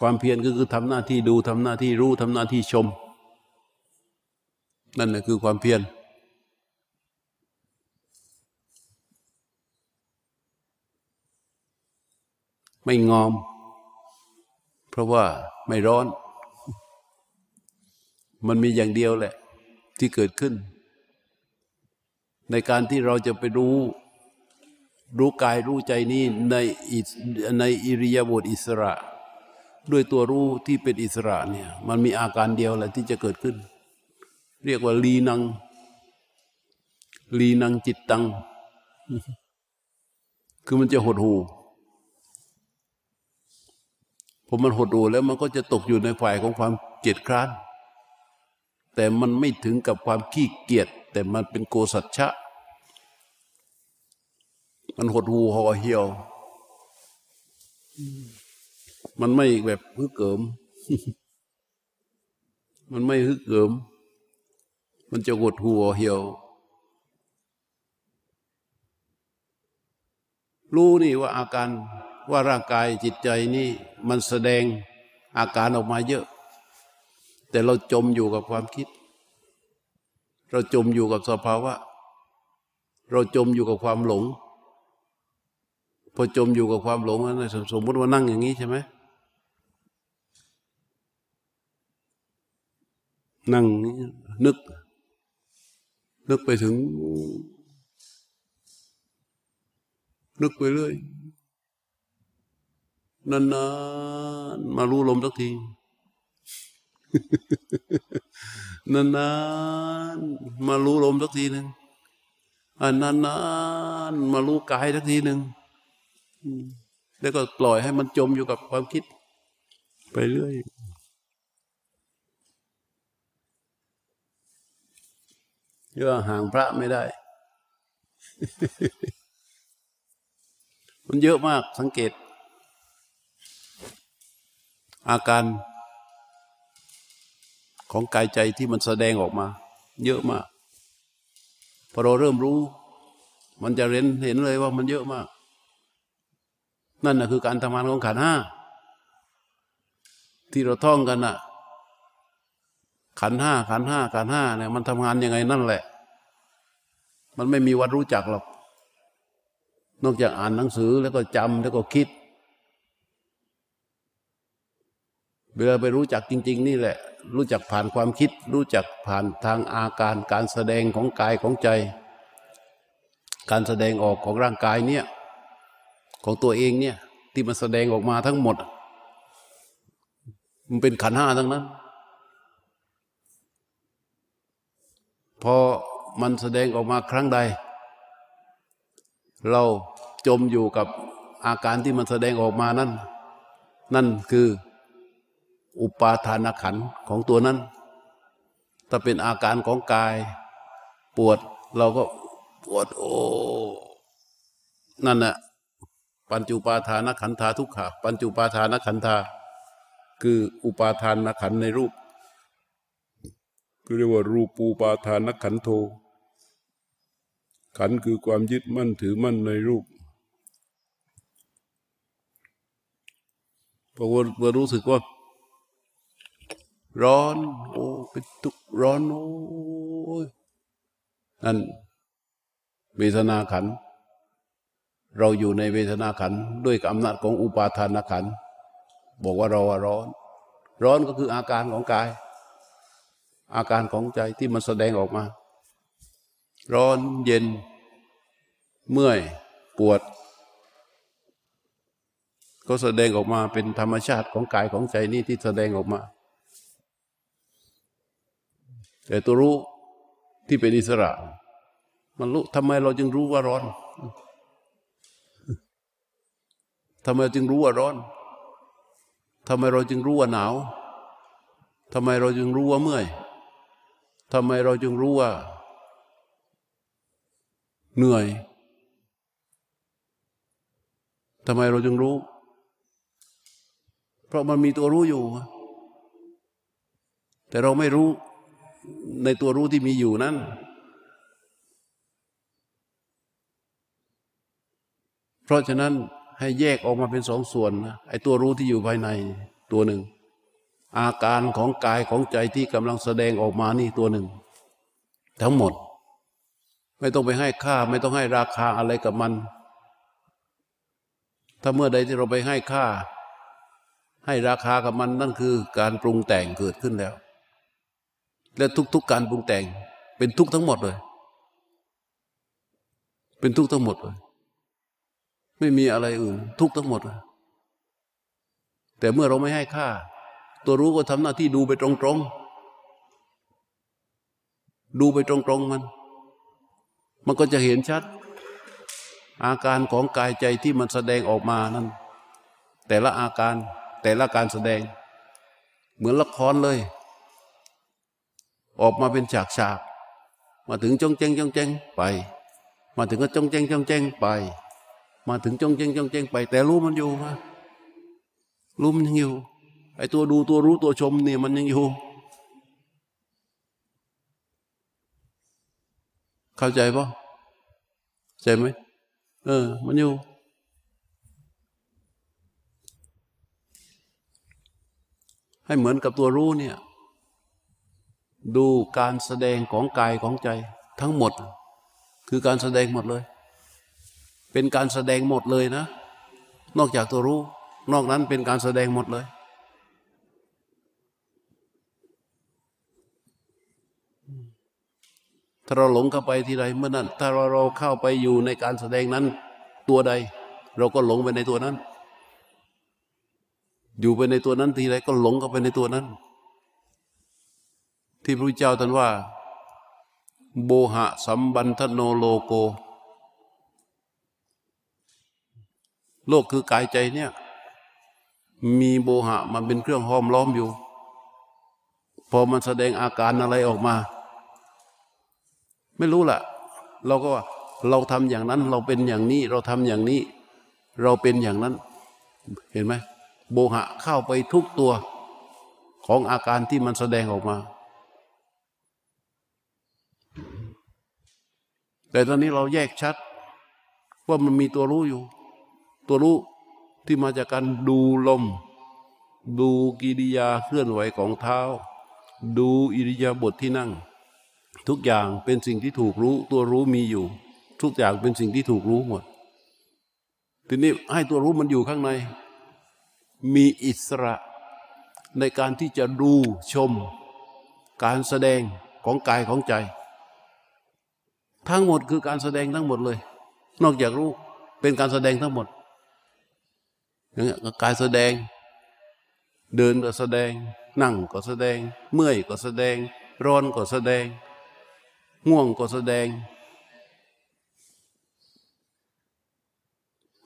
ความเพียรก็คือทำหน้าที่ดูทำหน้าที่รู้ทำหน้าที่ชม นั่นแหละคือความเพียรไม่งอม เพราะว่าไม่ร้อน มันมีอย่างเดียวแหละ ที่เกิดขึ้น ในการที่เราจะไปรู้รู้กายรู้ใจนี้ในในอิริยาบถอิสระ ด้วยตัวรู้ที่เป็นอิสระเนี่ยมันมีอาการเดียวแหละที่จะเกิดขึ้น เรียกว่าลีนัง ลีนังจิตตัง คือมันจะหดหูพอมันหดหูแล้วมันก็จะตกอยู่ในฝ่ายของความเกียจคร้าน แต่มันไม่ถึงกับความขี้เกียจแต่มันเป็นโกสัจฉะมันหดหูห่อเหี่ยว มันไม่แบบฮึกเกิม มันไม่ฮึกเกิม มันจะหดหูห่อเหี่ยว รู้นี่ว่าอาการว่าร่างกายจิตใจนี่มันแสดงอาการออกมาเยอะ แต่เราจมอยู่กับความคิด เราจมอยู่กับสภาวะ เราจมอยู่กับความหลง พอจมอยู่กับความหลงนั้นสมมติว่านั่งอย่างนี้ใช่ไหม นั่งนึก นึกไปถึง นึกไปเรื่อยนานๆมารู้ลมสักทีนานๆมารู้ลมสักทีหนึ่งอันนานๆมารู้กายสักทีหนึ่งแล้วก็ปล่อยให้มันจมอยู่กับความคิด ไปเรื่อย เยอะห่างพระไม่ได้ มันเยอะมากสังเกต อาการของกายใจที่มันแสดงออกมา เยอะมาก พอเราเริ่มรู้ มันจะเห็นเห็นเลยว่ามันเยอะมาก นั่นนะคือการทำงานของขันห้าที่เราท่องกันน่ะ ขันห้าขันห้าขันห้าเนี่ยมันทำงานยังไงนั่นแหละ มันไม่มีวันรู้จักหรอก นอกจากอ่านหนังสือแล้วก็จำแล้วก็คิดเวลาไปรู้จักจริง ๆ นี่แหละ รู้จักผ่านความคิด รู้จักผ่านทางอาการการแสดงของกายของใจ การแสดงออกของร่างกายเนี่ย ของตัวเองเนี่ย ที่มันแสดงออกมาทั้งหมด มันเป็นขันห้าทั้งนั้น พอมันแสดงออกมาครั้งใด เราจมอยู่กับอาการที่มันแสดงออกมานั้น นั่นคืออุปาทานขันของตัวนั้น ถ้าเป็นอาการของกายปวดเราก็ปวดโอ้นั่นน่ะปัญจุปาทานขันธาทุกขะปัญจุปาทานขันธาคืออุปาทานขันในรูป เรียกว่ารูปูปาทานขันโท ขันคือความยึดมั่นถือมั่นในรูปพอว่ารู้สึกว่า ร้อน โอ้เป็นทุกร้อนโอ้ยนั่นเวทนาขัน เราอยู่ในเวทนาขันด้วยอำนาจของอุปาทานขัน บอกว่าเราร้อน ร้อนก็คืออาการของกาย อาการของใจที่มันแสดงออกมา ร้อนเย็น เมื่อยปวด ก็แสดงออกมาเป็นธรรมชาติของกายของใจนี่ที่แสดงออกมา แต่ตัวรู้ที่เป็นอิสระ มันรู้ทำไมเราจึงรู้ว่าร้อนทำไมจึงรู้ว่าร้อน ทำไมเราจึงรู้ว่าหนาว ทำไมเราจึงรู้ว่าเมื่อย ทำไมเราจึงรู้ว่า เหนื่อยทำไมเราจึงรู้ เพราะมันมีตัวรู้อยู่ แต่เราไม่รู้ในตัวรู้ที่มีอยู่นั้น เพราะฉะนั้นให้แยกออกมาเป็นสองส่วนนะไอ้ตัวรู้ที่อยู่ภายในตัวหนึ่ง อาการของกายของใจที่กำลังแสดงออกมานี่ตัวหนึ่ง ทั้งหมด ไม่ต้องไปให้ค่าไม่ต้องให้ราคาอะไรกับมัน ถ้าเมื่อใดที่เราไปให้ค่า ให้ราคากับมันนั่นคือการปรุงแต่งเกิดขึ้นแล้ว และทุก ๆการปรุงแต่งเป็นทุกทั้งหมดเลย เป็นทุกทั้งหมดเลย ไม่มีอะไรอื่น ทุกทั้งหมดเลยแต่เมื่อเราไม่ให้ค่า ตัวรู้ก็ทำหน้าที่ดูไปตรงๆ ดูไปตรงๆมัน มันก็จะเห็นชัด อาการของกายใจที่มันแสดงออกมานั้น แต่ละอาการแต่ละการแสดง เหมือนละครเลย ออกมาเป็นฉากฉากมาถึงจ้องแจงจ้องแจงไป มาถึงก็จ้องแจงจ้องแจงไป มาถึงจ้องแจงจ้องแจงไป แต่รู้มันอยู่ฮะรู้มันยังอยู่ ไอ้ตัวดูตัวรู้ตัวชมเนี่ยมันยังอยู่ เข้าใจปะใช่ไหมเออ มันอยู่ ให้เหมือนกับตัวรู้เนี่ย ดูการแสดงของกายของใจ ทั้งหมด คือการแสดงหมดเลย เป็นการแสดงหมดเลยนะ นอกจากตัวรู้ นอกนั้นเป็นการแสดงหมดเลย ถ้าเราหลงเข้าไปที่ใดเมื่อนั้น ถ้าเราเราเข้าไปอยู่ในการแสดงนั้น ตัวใด เราก็หลงไปในตัวนั้น อยู่ไปในตัวนั้นทีไรก็หลงเข้าไปในตัวนั้น ที่พระเจ้าตรัสว่า โบหะสัมบันทโนโลโก โลกคือกายใจเนี่ยมีโบหะมันเป็นเครื่องห้อมล้อมอยู่ พอมันแสดงอาการอะไรออกมา ไม่รู้ล่ะเราก็ว่าเราทำอย่างนั้น เราเป็นอย่างนี้ เราทำอย่างนี้ เราเป็นอย่างนั้น เห็นไหมโบหะเข้าไปทุกตัวของอาการที่มันแสดงออกมา แต่ตอนนี้เราแยกชัด ว่ามันมีตัวรู้อยู่ ตัวรู้ที่มาจากการดูลม ดูกิริยาเคลื่อนไหวของเท้า ดูอิริยาบถทที่นั่ง ทุกอย่างเป็นสิ่งที่ถูกรู้ ตัวรู้มีอยู่ ทุกอย่างเป็นสิ่งที่ถูกรู้หมด ทีนี้ให้ตัวรู้มันอยู่ข้างใน มีอิสระในการที่จะดูชม การแสดงของกายของใจ ทั้งหมดคือการแสดงทั้งหมดเลย นอกจากรู้เป็นการแสดงทั้งหมดอย่างนี้กายแสดง เดินก็แสดง นั่งก็แสดง เมื่อยก็แสดง ร้อนก็แสดง ง่วงก็แสดง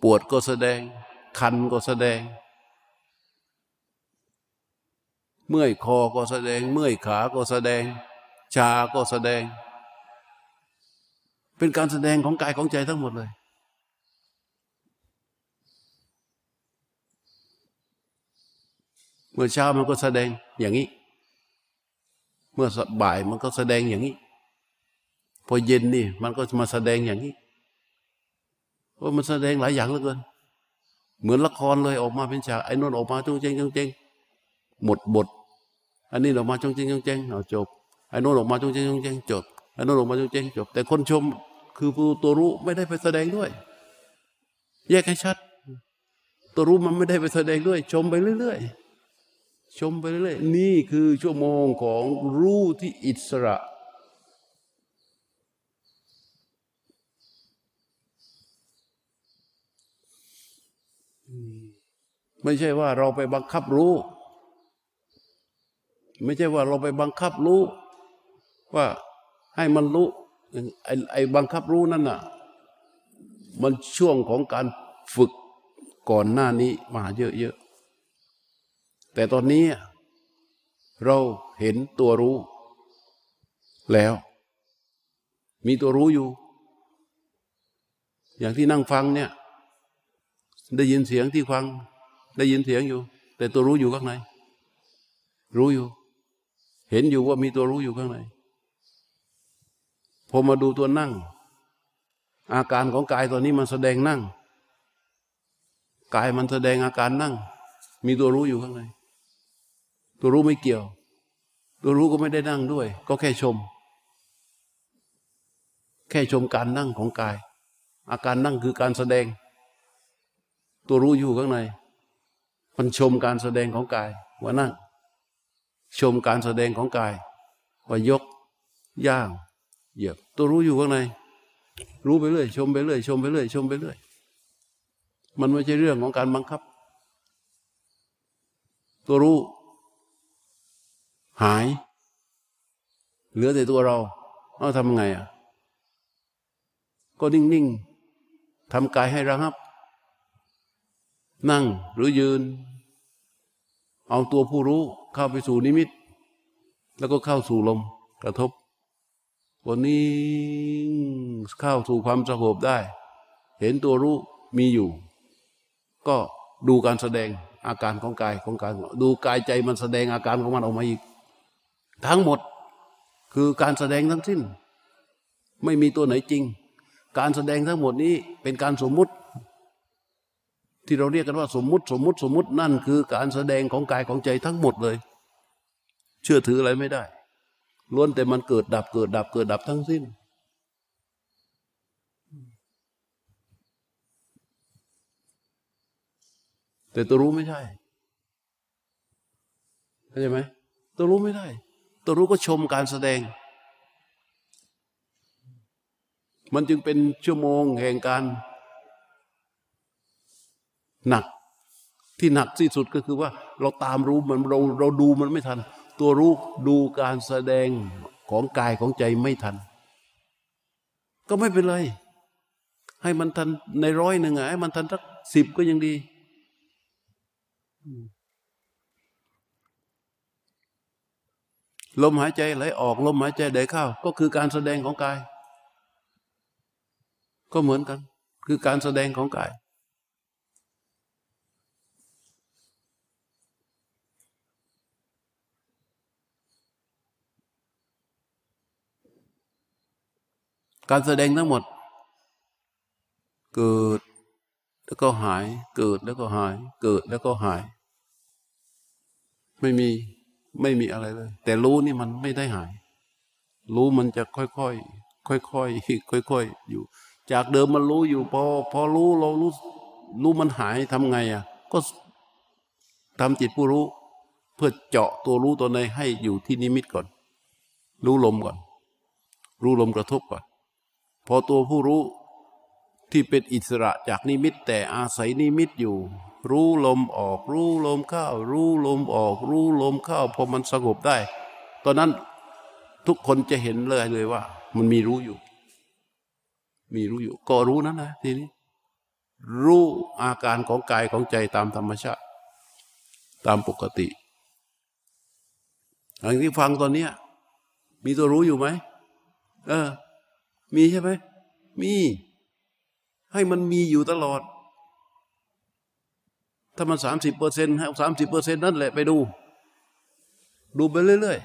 ปวดก็แสดง คันก็แสดง เมื่อยคอก็แสดง เมื่อยขาก็แสดง ชาก็แสดง เป็นการแสดงของกายของใจทั้งหมดเลยเมื่อเช้ามันก็แสดงอย่างนี้ เมื่อบ่ายมันก็แสดงอย่างนี้ พอเย็นนี่ มันก็มาแสดงอย่างนี้ว่ามันแสดงหลายอย่างเหลือเกิน เหมือนละครเลยออกมาเป็นฉากไอ้นนออกมาจงเจงจงเจงหมดบท อันนี้ออกมาจงเจงจงเจงเอาจบไอ้นนออกมาจงเจงจงเจงจบไอ้นนออกมาจงเจงจบ แต่คนชมคือผู้ตัวรู้ไม่ได้ไปแสดงด้วย แยกให้ชัด ตัวรู้มันไม่ได้ไปแสดงด้วย ชมไปเรื่อยๆชมไปเรื่อยๆนี่คือชั่วโมงของรู้ที่อิสระ ไม่ใช่ว่าเราไปบังคับรู้ ไม่ใช่ว่าเราไปบังคับรู้ ว่าให้มันรู้ไอ้ไอ้บังคับรู้นั่นน่ะ มันช่วงของการฝึกก่อนหน้านี้มาเยอะๆ แต่ตอนนี้เราเห็นตัวรู้ แล้ว มีตัวรู้อยู่ อย่างที่นั่งฟังเนี่ย ได้ยินเสียงที่ฟัง ได้ยินเสียงอยู่ แต่ตัวรู้อยู่ข้างใน รู้อยู่ เห็นอยู่ว่ามีตัวรู้อยู่ข้างในพอมาดูตัวนั่ง อาการของกายตัวนี้มันแสดงนั่ง กายมันแสดงอาการนั่ง มีตัวรู้อยู่ข้างใน ตัวรู้ไม่เกี่ยว ตัวรู้ก็ไม่ได้นั่งด้วย ก็แค่ชม แค่ชมการนั่งของกาย อาการนั่งคือการแสดง ตัวรู้อยู่ข้างใน มันชมการแสดงของกายว่านั่ง ชมการแสดงของกาย ว่ายก ย่าง เหยียบ ตัวรู้อยู่ข้างใน รู้ไปเรื่อย ชมไปเรื่อย ชมไปเรื่อย ชมไปเรื่อย มันไม่ใช่เรื่องของการบังคับ ตัวรู้ หาย เหลือแต่ตัวเรา เอาทำไงอะ ก็นิ่ง ๆทำกายให้ระงับ นั่งหรือยืน เอาตัวผู้รู้เข้าไปสู่นิมิต แล้วก็เข้าสู่ลมกระทบวันนี้เข้าสู่ความสงบได้ เห็นตัวรู้มีอยู่ ก็ดูการแสดงอาการของกายของกายดูกายใจมันแสดงอาการของมันออกมาอีก ทั้งหมดคือการแสดงทั้งสิ้น ไม่มีตัวไหนจริง การแสดงทั้งหมดนี้เป็นการสมมุติ ที่เราเรียกกันว่าสมมุติสมมุติสมมุตินั่นคือการแสดงของกายของใจทั้งหมดเลย เชื่อถืออะไรไม่ได้ล้วนแต่มันเกิดดับเกิดดับเกิดดับทั้งสิ้น แต่ตัวรู้ไม่ใช่เข้าใจไหมตัวรู้ไม่ได้ ตัวรู้ก็ชมการแสดง มันจึงเป็นชั่วโมงแห่งการ หนัก ที่หนักที่สุดก็คือว่าเราตามรู้มันเราเราดูมันไม่ทัน ตัวรู้ดูการแสดงของกายของใจไม่ทัน ก็ไม่เป็นไร ให้มันทันในร้อยหนึ่งอะให้มันทันสักสิบก็ยังดีลมหายใจไหลออกลมหายใจไหลเข้าก็คือการแสดงของกาย ก็เหมือนกัน คือการแสดงของกาย การแสดงทั้งหมด เกิดแล้วก็หาย เกิดแล้วก็หาย เกิดแล้วก็หาย ไม่มีไม่มีอะไรเลย แต่รู้นี่มันไม่ได้หาย รู้มันจะค่อยๆค่อยๆค่อยๆอยู่ จากเดิมมันรู้อยู่ พอ พอรู้เรารู้รู้มันหายทำไงอะ ก็ทำจิตผู้รู้ เพื่อเจาะตัวรู้ตัวในให้อยู่ที่นิมิตก่อน รู้ลมก่อน รู้ลมกระทบก่อน พอตัวผู้รู้ที่เป็นอิสระจากนิมิตแต่อาศัยนิมิตอยู่ รู้ลมออก รู้ลมเข้า รู้ลมออก รู้ลมเข้าพอมันสงบได้ ตอนนั้นทุกคนจะเห็นเลยเลยว่า มันมีรู้อยู่ มีรู้อยู่ ก็รู้นั้นนะทีนี้ รู้อาการของกายของใจตามธรรมชาติ ตามปกติอย่างที่ฟังตอนนี้มีตัวรู้อยู่ไหมเออ มีใช่ไหม มี ให้มันมีอยู่ตลอด ถ้ามันสามสิบเปอร์เซ็นต์ให้สามสิบเปอร์เซ็นต์นั่นแหละไปดู ดูไปเรื่อย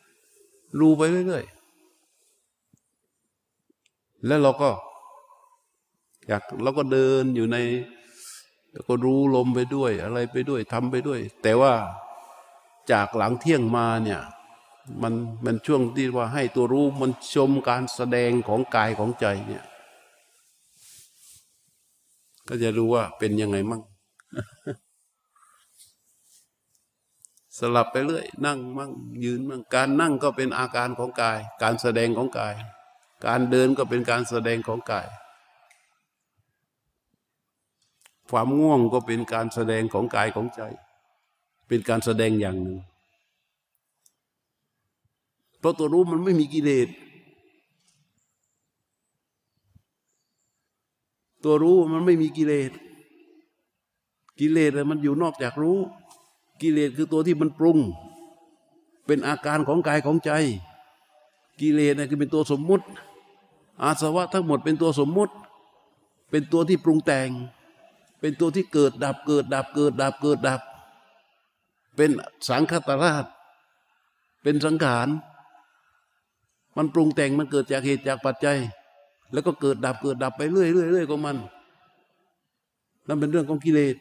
ๆดูไปเรื่อยๆ แล้วเราก็ อยากเราก็เดินอยู่ในแล้วก็รู้ลมไปด้วยอะไรไปด้วยทำไปด้วย แต่ว่าจากหลังเที่ยงมาเนี่ย มันมันช่วงที่ว่าให้ตัวรู้มันชมการแสดงของกายของใจเนี่ย ก็จะรู้ว่าเป็นยังไงมั่งสลับไปเรื่อยนั่งมั่งยืนมั่งการนั่งก็เป็นอาการของกาย การแสดงของกาย การเดินก็เป็นการแสดงของกาย ความง่วงก็เป็นการแสดงของกายของใจ เป็นการแสดงอย่างหนึ่ง เพราะตัวรู้มันไม่มีกิเลสตัวรู้มันไม่มีกิเลส กิเลสมันอยู่นอกจากรู้ กิเลสคือตัวที่มันปรุง เป็นอาการของกายของใจ กิเลสนี่คือเป็นตัวสมมุติ อาสวะทั้งหมดเป็นตัวสมมุติ เป็นตัวที่ปรุงแต่ง เป็นตัวที่เกิดดับเกิดดับเกิดดับเกิดดับ เป็นสังคตราช เป็นสังขาร มันปรุงแต่งมันเกิดจากเหตุจากปัจจัย แล้วก็เกิดดับเกิดดับไปเรื่อยเรื่อยเรื่อยของมันนั่นเป็นเรื่องของกิเลส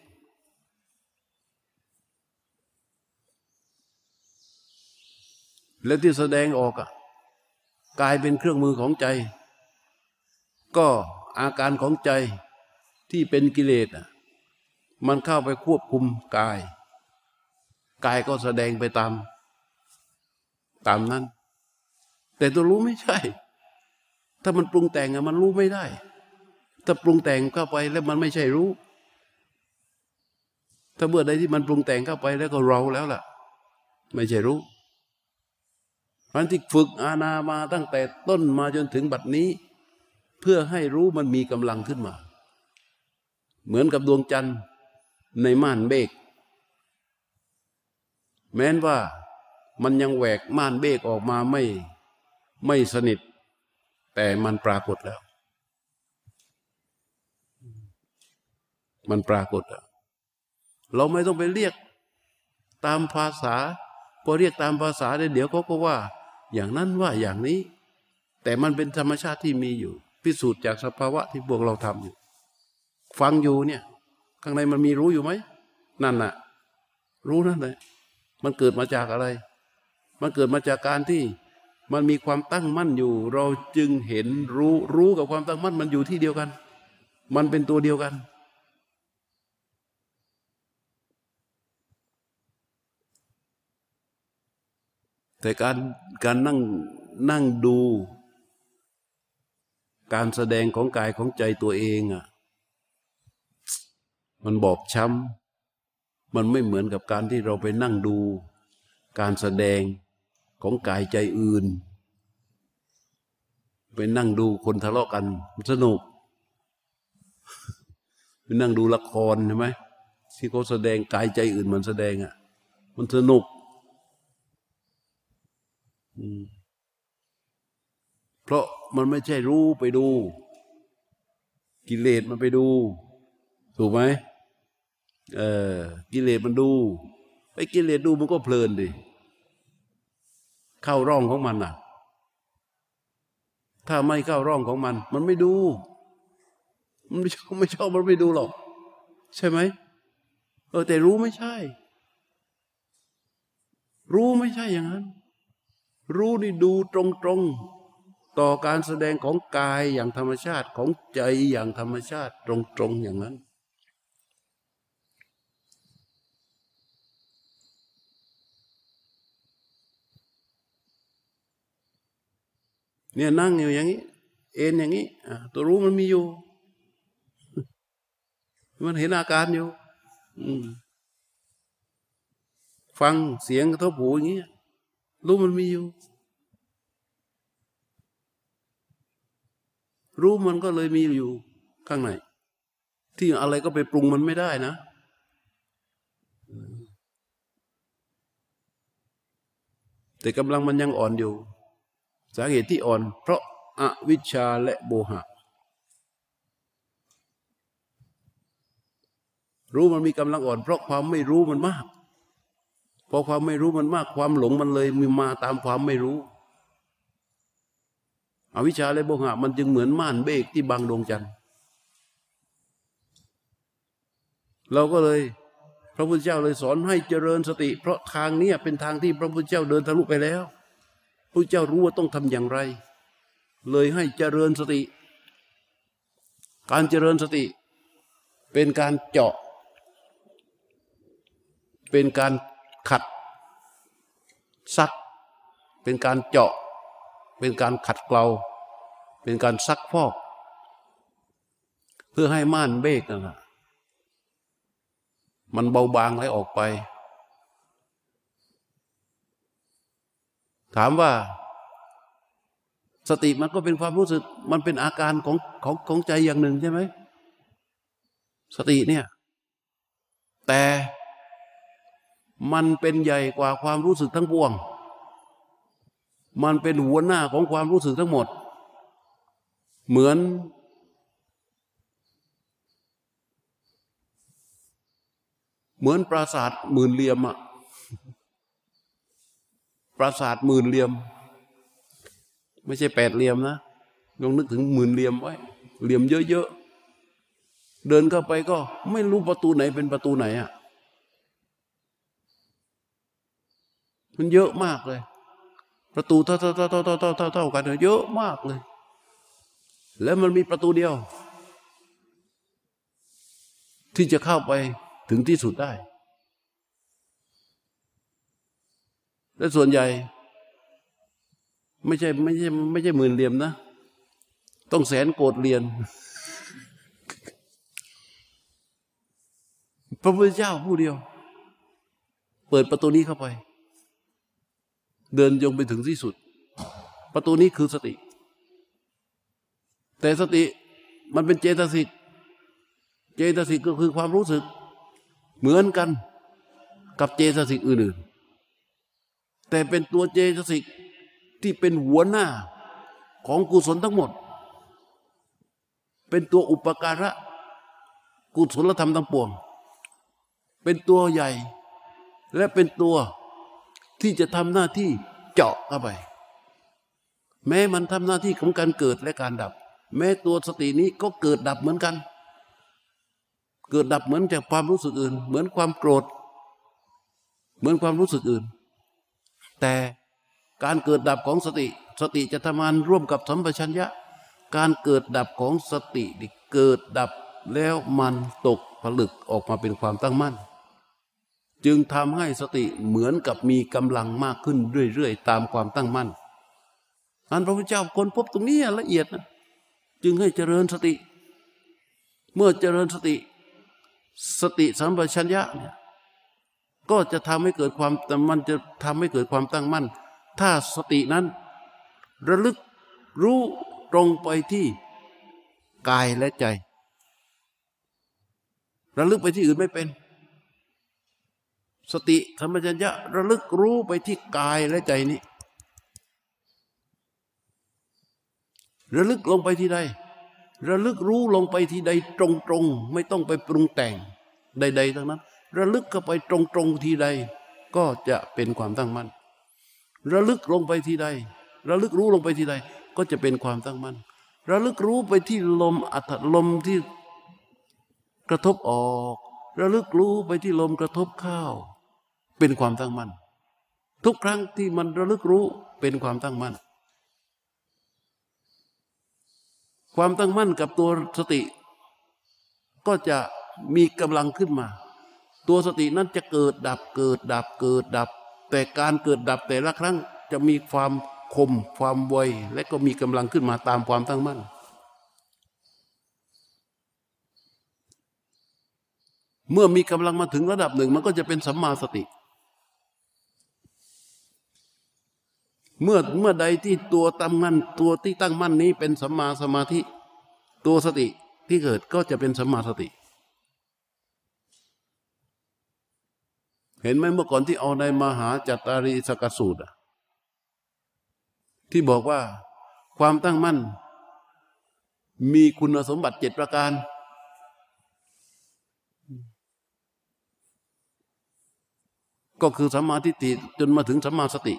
แล้วที่แสดงออกอะกายเป็นเครื่องมือของใจ ก็อาการของใจที่เป็นกิเลสอะมันเข้าไปควบคุมกาย กายก็แสดงไปตาม ตามนั้น แต่ตัวรู้ไม่ใช่ ถ้ามันปรุงแต่งอะมันรู้ไม่ได้ ถ้าปรุงแต่งเข้าไปแล้วมันไม่ใช่รู้ ถ้าเมื่อใดที่มันปรุงแต่งเข้าไปแล้วก็เราแล้วล่ะ ไม่ใช่รู้พันที่ฝึกอาณามาตั้งแต่ต้นมาจนถึงบัดนี้ เพื่อให้รู้มันมีกำลังขึ้นมา เหมือนกับดวงจันทร์ในม่านเบกแม้นว่ามันยังแหวกม่านเบกออกมาไม่ ไม่สนิท แต่มันปรากฏแล้ว มันปรากฏแล้วเราไม่ต้องไปเรียกตามภาษา พอเรียกตามภาษาเดี๋ยวเขาก็ว่า อย่างนั้นว่าอย่างนี้ แต่มันเป็นธรรมชาติที่มีอยู่ พิสูจน์จากสภาวะที่พวกเราทำอยู่ ฟังอยู่เนี่ย ข้างในมันมีรู้อยู่ไหม นั่นน่ะ รู้นั่นเลยมันเกิดมาจากอะไร มันเกิดมาจากการที่ มันมีความตั้งมั่นอยู่ เราจึงเห็นรู้รู้กับความตั้งมั่นมันอยู่ที่เดียวกัน มันเป็นตัวเดียวกัน แต่การการนั่งนั่งดู การแสดงของกายของใจตัวเองอะมันบอบช้ำมันไม่เหมือนกับการที่เราไปนั่งดู การแสดง ของกายใจอื่น ไปนั่งดูคนทะเลาะกันสนุกไปนั่งดูละครใช่ไหมที่เขาแสดงกายใจอื่นมันแสดงอะ มันสนุกเพราะมันไม่ใช่รู้ไปดู กิเลสมันไปดู ถูกไหมเออกิเลสมันดู ไปกิเลสดูมันก็เพลินดิ เข้าร่องของมันอะ ถ้าไม่เข้าร่องของมัน มันไม่ดู มันไม่ชอบไม่ชอบมันไม่ดูหรอก ใช่ไหมเออแต่รู้ไม่ใช่ รู้ไม่ใช่อย่างนั้น รู้นี่ดูตรงๆ ต่อการแสดงของกายอย่างธรรมชาติของใจอย่างธรรมชาติตรงๆอย่างนั้น เนี่ยนั่งอยู่อย่างนี้ เอ็นอย่างนี้ตัวรู้มันมีอยู่ มันเห็นอาการอยู่ฟังเสียงกระทบหูอย่างนี้รู้มันมีอยู่ รู้มันก็เลยมีอยู่ข้างในที่อะไรก็ไปปรุงมันไม่ได้นะแต่กำลังมันยังอ่อนอยู่ สาเหตุที่อ่อน เพราะอาวิชชาและโบหะ รู้มันมีกำลังอ่อน เพราะความไม่รู้มันมากพอความไม่รู้มันมาก ความหลงมันเลยมีมาตามความไม่รู้ อวิชชาและโมหะ มันจึงเหมือนม่านเบกที่บังดวงจันทร์เราก็เลยพระพุทธเจ้าเลยสอนให้เจริญสติ เพราะทางนี้เป็นทางที่พระพุทธเจ้าเดินทะลุไปแล้ว พระเจ้ารู้ว่าต้องทำอย่างไร เลยให้เจริญสติ การเจริญสติ เป็นการเจาะ เป็นการขัดซัก เป็นการเจาะ เป็นการขัดเกลา เป็นการซักฟอก เพื่อให้ม่านเบกนั่นแหะมันเบาบางไหลออกไป ถามว่า สติมันก็เป็นความรู้สึก มันเป็นอาการของของของใจอย่างหนึ่งใช่ไหม สติเนี่ย แต่มันเป็นใหญ่กว่าความรู้สึกทั้งปวง มันเป็นหัวหน้าของความรู้สึกทั้งหมด เหมือน เหมือนปราสาทหมื่นเหลี่ยมอะ ปราสาทหมื่นเหลี่ยม ไม่ใช่แปดเหลี่ยมนะลองนึกถึงหมื่นเหลี่ยมไว้ เหลี่ยมเยอะๆ เดินเข้าไปก็ไม่รู้ประตูไหนเป็นประตูไหนอะ่ะ มันเยอะมากเลย ประตูเท่าๆเท่าเท่าๆท่าเท่าๆท่าเท่ากันเยอะมากเลย แล้วมันมีประตูเดียว ที่จะเข้าไปถึงที่สุดได้ และส่วนใหญ่ ไม่ใช่ไม่ใช่ไม่ใช่หมื่นเหลี่ยมนะ ต้องแสนโกดเรียน พระพุทธเจ้าผู้เดียว เปิดประตูนี้เข้าไป เดินยงไปถึงที่สุด ประตูนี้คือสติ แต่สติมันเป็นเจตสิกเจตสิกก็คือความรู้สึก เหมือนกันกับเจตสิกอื่นๆ แต่เป็นตัวเจตสิกที่เป็นหัวหน้าของกุศลทั้งหมด เป็นตัวอุปการะ กุศลธรรมทั้งปวง เป็นตัวใหญ่ และเป็นตัวที่จะทำหน้าที่เจาะเข้าไป แม้มันทำหน้าที่ของการเกิดและการดับ แม้ตัวสตินี้ก็เกิดดับเหมือนกัน เกิดดับเหมือนจากความรู้สึกอื่น เหมือนความโกรธ เหมือนความรู้สึกอื่น แต่การเกิดดับของสติสติจะทำงานร่วมกับสัมปชัญญะ การเกิดดับของสติเกิดดับแล้วมันตกผลึกออกมาเป็นความตั้งมั่น จึงทำให้สติเหมือนกับมีกำลังมากขึ้นเรื่อยๆ ตามความตั้งมั่นอันพระพุทธเจ้าคนพบตรงนี้ละเอียดนะจึงให้เจริญสติ เมื่อเจริญสติ สติสัมปชัญญะเนี่ย ก็จะทำให้เกิดความแต่มันจะทำให้เกิดความตั้งมั่น ถ้าสตินั้น ระลึกรู้ตรงไปที่กายและใจ ระลึกไปที่อื่นไม่เป็น สติธรรมจัญญะระลึกรู้ไปที่กายและใจนี้ ระลึกลงไปที่ใดระลึกรู้ลงไปที่ใดตรงๆ ไม่ต้องไปปรุงแต่งใด ๆ ทั้งนั้น ระลึกเข้าไปตรงๆทีใด ก็จะเป็นความตั้งมั่น ระลึกลงไปทีใด ระลึกรู้ลงไปทีใด ก็จะเป็นความตั้งมั่น ระลึกรู้ไปที่ลมอัตลมที่กระทบออก ระลึกรู้ไปที่ลมกระทบเข้าเป็นความตั้งมั่น ทุกครั้งที่มันระลึกรู้เป็นความตั้งมั่น ความตั้งมั่นกับตัวสติ ก็จะมีกำลังขึ้นมา ตัวสตินั้นจะเกิดดับเกิดดับเกิดดับ แต่การเกิดดับแต่ละครั้งจะมีความคมความไวและก็มีกำลังขึ้นมาตามความตั้งมั่น เมื่อมีกำลังมาถึงระดับหนึ่ง มันก็จะเป็นสัมมาสติ เมื่อเมื่อใดที่ตัวตั้งมั่น ตัวที่ตั้งมั่นนี้เป็นสัมมาสมาธิ ตัวสติที่เกิดก็จะเป็นสัมมาสติ เห็นไหมเมื่อก่อนที่เอาในมหาจัตตารีสกสูตรที่บอกว่าความตั้งมั่น มีคุณสมบัติเจ็ดประการ ก็คือสัมมาทิฏฐิจนมาถึงสัมมาสติ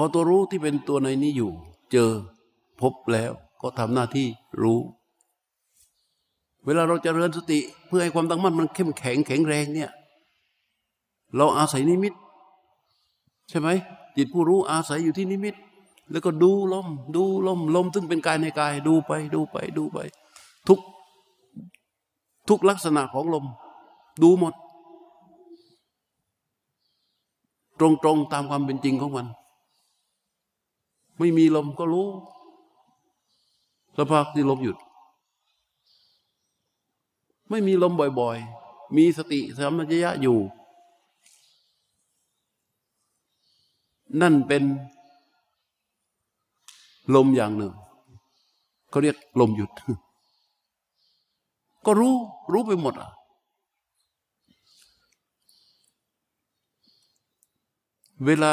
พอตัวรู้ที่เป็นตัวในนี้อยู่ เจอพบแล้วก็ทำหน้าที่รู้ เวลาเราจเจริญสติเพื่อให้ความตั้งมั่นมันเข้มแข็งแข็งแรงเนี่ย เราอาศัยนิมิต ใช่ไหมจิตผู้รู้อาศัยอยู่ที่นิมิต แล้วก็ดูลม ดูลมลมซึ่งเป็นกายในกาย ดูไปดูไปดูไป ทุกทุกลักษณะของลม ดูหมด ตรงๆตามความเป็นจริงของมัน ไม่มีลมก็รู้สภาพที่ลมหยุด ไม่มีลมบ่อยๆ มีสติสัมปชัญญะอยู่ นั่นเป็นลมอย่างหนึ่งเขาเรียกลมหยุด ก็รู้ รู้ไปหมดอะ เวลา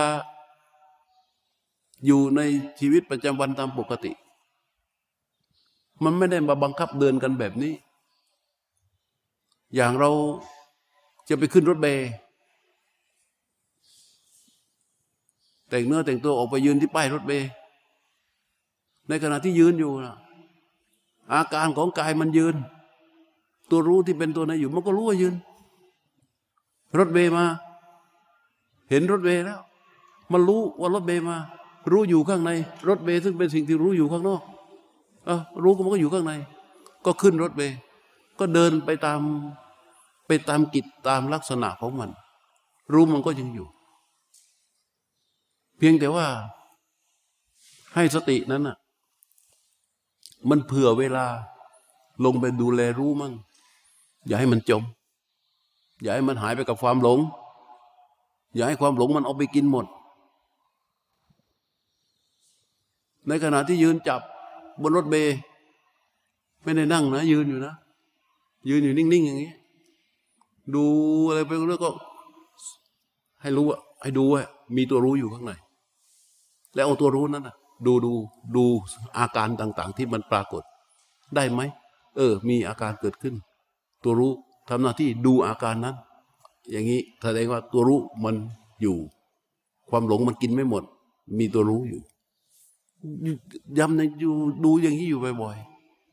อยู่ในชีวิตประจำวันตามปกติ มันไม่ได้มาบังคับเดินกันแบบนี้ อย่างเราจะไปขึ้นรถเบย์แต่งเนื้อแต่งตัวออกไปยืนที่ป้ายรถเบย์ในขณะที่ยืนอยู่นะอาการของกายมันยืน ตัวรู้ที่เป็นตัวไหนอยู่ มันก็รู้ว่ายืน รถเบมา เห็นรถเบแล้ว มันรู้ว่ารถเบมา รู้อยู่ข้างใน รถเบซึ่งเป็นสิ่งที่รู้อยู่ข้างนอกอรู้ก็มันก็อยู่ข้างใน ก็ขึ้นรถเบก็เดินไปตามไปตามกิจตามลักษณะของมัน รู้มันก็ยังอยู่ เพียงแต่ว่าให้สตินั้นน่ะมันเผื่อเวลาลงไปดูแลรู้มั่ง อย่าให้มันจม อย่าให้มันหายไปกับความหลง อย่าให้ความหลงมันเอาไปกินหมด ในขณะที่ยืนจับบนรถเบไม่ได้นั่งนะ ยืนอยู่นะ ยืนอยู่นิ่งๆอย่างนี้ ดูอะไรไปแล้วก็ ให้รู้ว่าให้ดูว่ามีตัวรู้อยู่ข้างในแล้วเอาตัวรู้นั้นนะดูดูดูอาการต่าง ๆ ที่มันปรากฏ ได้ไหมเออ มีอาการเกิดขึ้น ตัวรู้ทำหน้าที่ดูอาการนั้น อย่างนี้แสดงว่าตัวรู้มันอยู่ ความหลงมันกินไม่หมด มีตัวรู้อยู่ ย้ำในอยู่ดูอย่างนี้อยู่บ่อย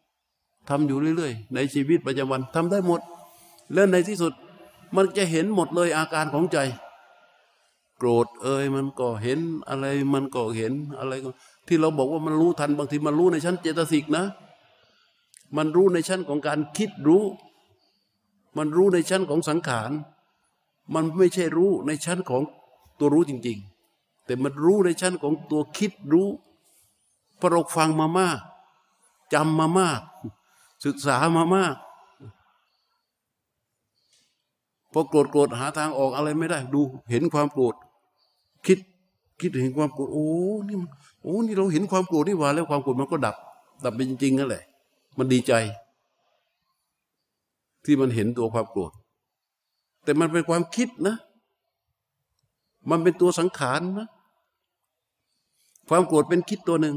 ๆทำอยู่เรื่อยๆ ในชีวิตประจำวันทำได้หมด แล้วในที่สุดมันจะเห็นหมดเลยอาการของใจ โกรธเอ่ยมันก็เห็นอะไรมันก็เห็นอะไรก็ที่เราบอกว่ามันรู้ทันบางทีมันรู้ในชั้นเจตสิกนะ มันรู้ในชั้นของการคิดรู้ มันรู้ในชั้นของสังขาร มันไม่ใช่รู้ในชั้นของตัวรู้จริง ๆ แต่มันรู้ในชั้นของตัวคิดรู้ พราะเราฟังมามากจำมามาก ศึกษามามากพอโกรธโกรธหาทางออกอะไรไม่ได้ ดู เห็นความโกรธคิดคิดเห็นความโกรธโอ้นี่โอ้นี่เราเห็นความโกรธนี่หว่าแล้วความโกรธมันก็ดับ ดับไปจริงๆนั่นแหละ มันดีใจ ที่มันเห็นตัวความโกรธแต่มันเป็นความคิดนะ มันเป็นตัวสังขารนะความโกรธเป็นคิดตัวหนึ่ง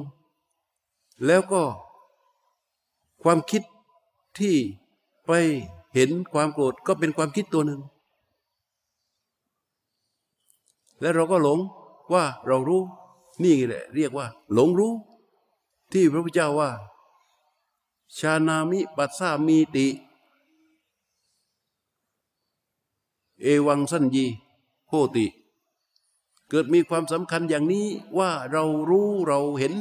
แล้วก็ความคิดที่ไปเห็นความโกรธก็เป็นความคิดตัวหนึ่ง แล้วเราก็หลงว่าเรารู้นี่แหละเรียกว่า หลงรู้ ที่พระพุทธเจ้าว่า ชานามิปัสสามีติ เอวังสัญญีโหติ เกิดมีความสำคัญอย่างนี้ว่าเรารู้เราเห็น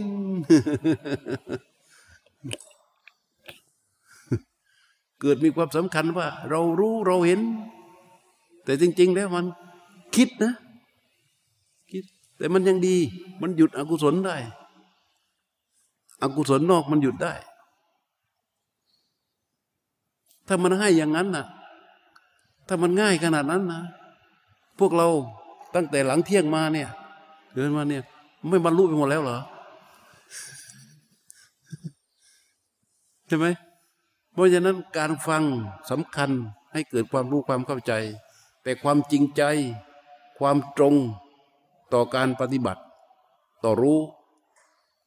เกิดมีความสำคัญว่า เรารู้เราเห็น แต่จริง ๆ แล้วมันคิดนะ คิด แต่มันยังดี มันหยุดอกุศลได้ อกุศลนอกมันหยุดได้ ถ้ามันให้อย่างนั้นนะถ้ามันง่ายขนาดนั้นนะพวกเรา ตั้งแต่หลังเที่ยงมาเนี่ย เดินมาเนี่ย ไม่บรรลุไปหมดแล้วเหรอใช่ไหมเพราะฉะนั้นการฟังสำคัญให้เกิดความรู้ความเข้าใจ แต่ความจริงใจ ความตรงต่อการปฏิบัติ ต่อรู้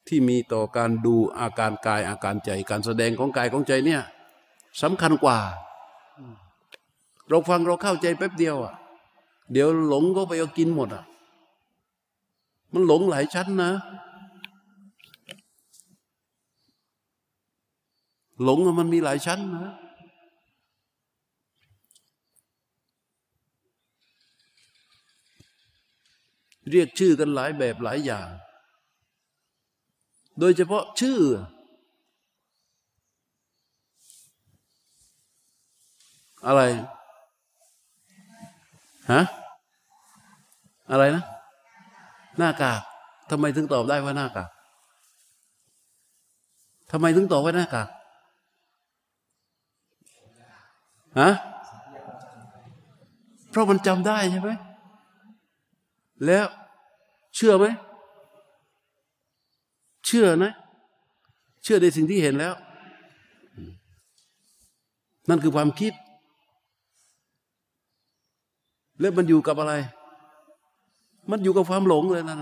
ที่มีต่อการดูอาการกายอาการใจ การแสดงของกายของใจเนี่ยสำคัญกว่า เราฟังเราเข้าใจแป๊บเดียวอะ เดี๋ยวหลงก็ไปเอากินหมดอะ มันหลงหลายชั้นนะ หลงมันมีหลายชั้นนะ เรียกชื่อกันหลายแบบหลายอย่าง โดยเฉพาะชื่ออะไร ฮะอะไรนะ หน้ากากทำไมถึงตอบได้ว่าหน้ากากทำไมถึงตอบว่าหน้ากากฮะเพราะมันจำได้ใช่ไหมแล้วเชื่อไหม เชื่อนะ เชื่อในสิ่งที่เห็นแล้ว นั่นคือความคิด แล้วมันอยู่กับอะไร มันอยู่กับความหลงเลยนั่น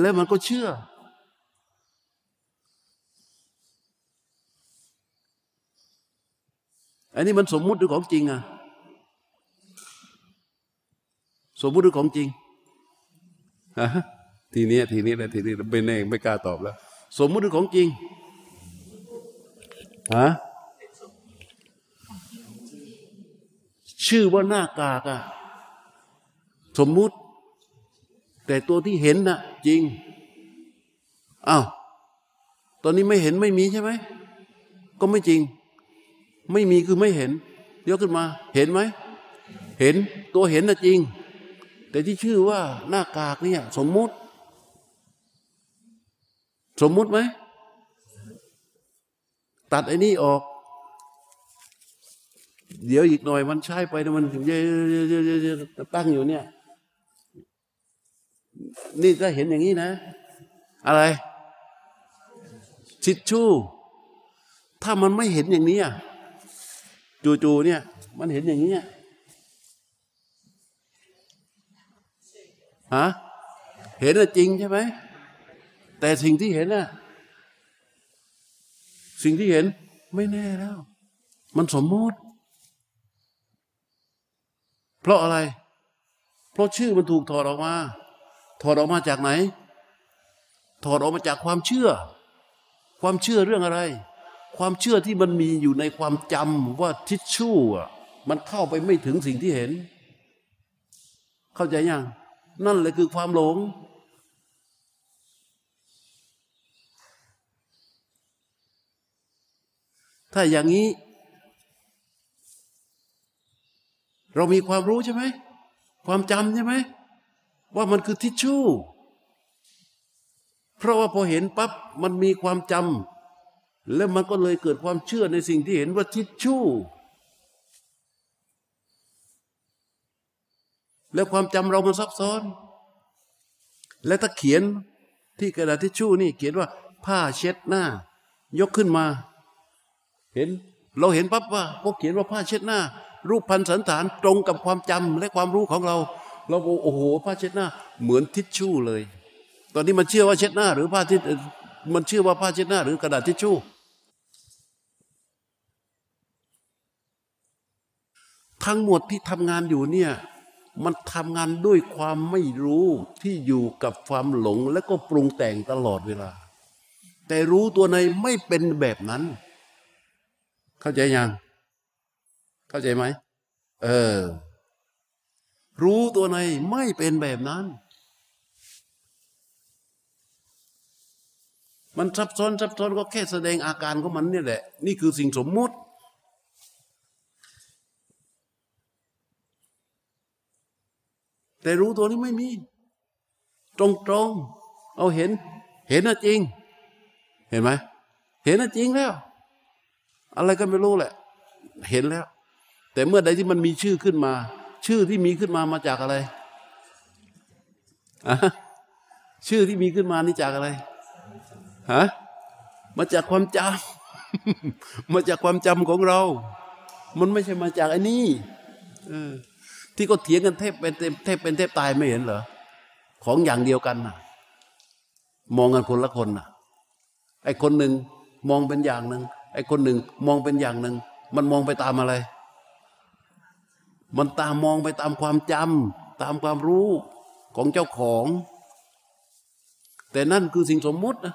แล้วมันก็เชื่อ อันนี้มันสมมุติหรือของจริงอะสมมุติหรือของจริงฮะทีเนี้ยทีนี้แหละทีนี้ไม่แน่ไม่กล้าตอบแล้ว สมมุติหรือของจริงฮะ ชื่อว่าหน้ากากอะสมมุติ แต่ตัวที่เห็นน่ะ จริงอ้าวตอนนี้ไม่เห็นไม่มีใช่ไหม ก็ไม่จริง ไม่มีคือไม่เห็นยกขึ้นมา เห็นไหม เห็นตัวเห็นน่ะจริง แต่ที่ชื่อว่าหน้ากากเนี่ยสมมุติ สมมุติไหม ตัดไอ้นี่ออก เดี๋ยวอีกหน่อยมันใช้ไปนะมันเยอะๆตั้งอยู่เนี่ย นี่ก็เห็นอย่างนี้นะ อะไร ชิดชู่ ถ้ามันไม่เห็นอย่างนี้อะจู่ๆเนี่ย มันเห็นอย่างนี้อะฮะเห็นอะจริงใช่ไหม แต่สิ่งที่เห็นน่ะสิ่งที่เห็นไม่แน่แล้ว มันสมมติ เพราะอะไร เพราะชื่อมันถูกถอดออกมา ถอดออกมาจากไหน ถอดออกมาจากความเชื่อ ความเชื่อเรื่องอะไร ความเชื่อที่มันมีอยู่ในความจำว่าทิชชู่อะมันเข้าไปไม่ถึงสิ่งที่เห็น เข้าใจยังนั่นแหละคือความหลงถ้าอย่างนี้ เรามีความรู้ใช่ไหม ความจำใช่ไหม ว่ามันคือทิชชู่ เพราะว่าพอเห็นปั๊บมันมีความจำแล้วมันก็เลยเกิดความเชื่อในสิ่งที่เห็นว่าทิชชู่ แล้วความจำเรามันซับซ้อน และถ้าเขียนที่กระดาษทิชชู่นี่เขียนว่าผ้าเช็ดหน้า ยกขึ้นมา เห็นเราเห็นปั๊บว่าพอเขียนว่าผ้าเช็ดหน้า รูปพันสันฐานตรงกับความจำและความรู้ของเรา เราโอ้โหผ้าเช็ดหน้าเหมือนทิชชู่เลย ตอนนี้มันเชื่อว่าเช็ดหน้า หรือผ้าที่มันเชื่อว่าผ้าเช็ดหน้า หรือกระดาษทิชชู่ทั้งหมดที่ทำงานอยู่เนี่ยมันทำงานด้วยความไม่รู้ที่อยู่กับความหลง และก็ปรุงแต่งตลอดเวลา แต่รู้ตัวในไม่เป็นแบบนั้น เข้าใจยัง เข้าใจไหมเออ รู้ตัวในไม่เป็นแบบนั้น มันซับซ้อนซับซ้อนก็แค่แสดงอาการของมันนี่แหละ นี่คือสิ่งสมมุติ แต่รู้ตัวนี้ไม่มี ตรงตรงๆเอาเห็น เห็นนะจริง เห็นไหม เห็นนะจริงแล้ว อะไรก็ไม่รู้แหละ เห็นแล้ว แต่เมื่อใดที่มันมีชื่อขึ้นมา ชื่อที่มีขึ้นมามาจากอะไรอะชื่อที่มีขึ้นมานี่จากอะไรฮะมาจากความจำมาจากความจำของเรา มันไม่ใช่มาจากไอ้นี่ที่ก็เถียงกันเทพเป็นเทพเป็นเทพตายไม่เห็นเหรอของอย่างเดียวกันน่ะ มองกันคนละคนน่ะ ไอ้คนหนึ่งมองเป็นอย่างหนึ่งไอ้คนหนึ่งมองเป็นอย่างหนึ่งมันมองไปตามอะไร มันตามมองไปตามความจำตามความรู้ของเจ้าของ แต่นั่นคือสิ่งสมมุตินะ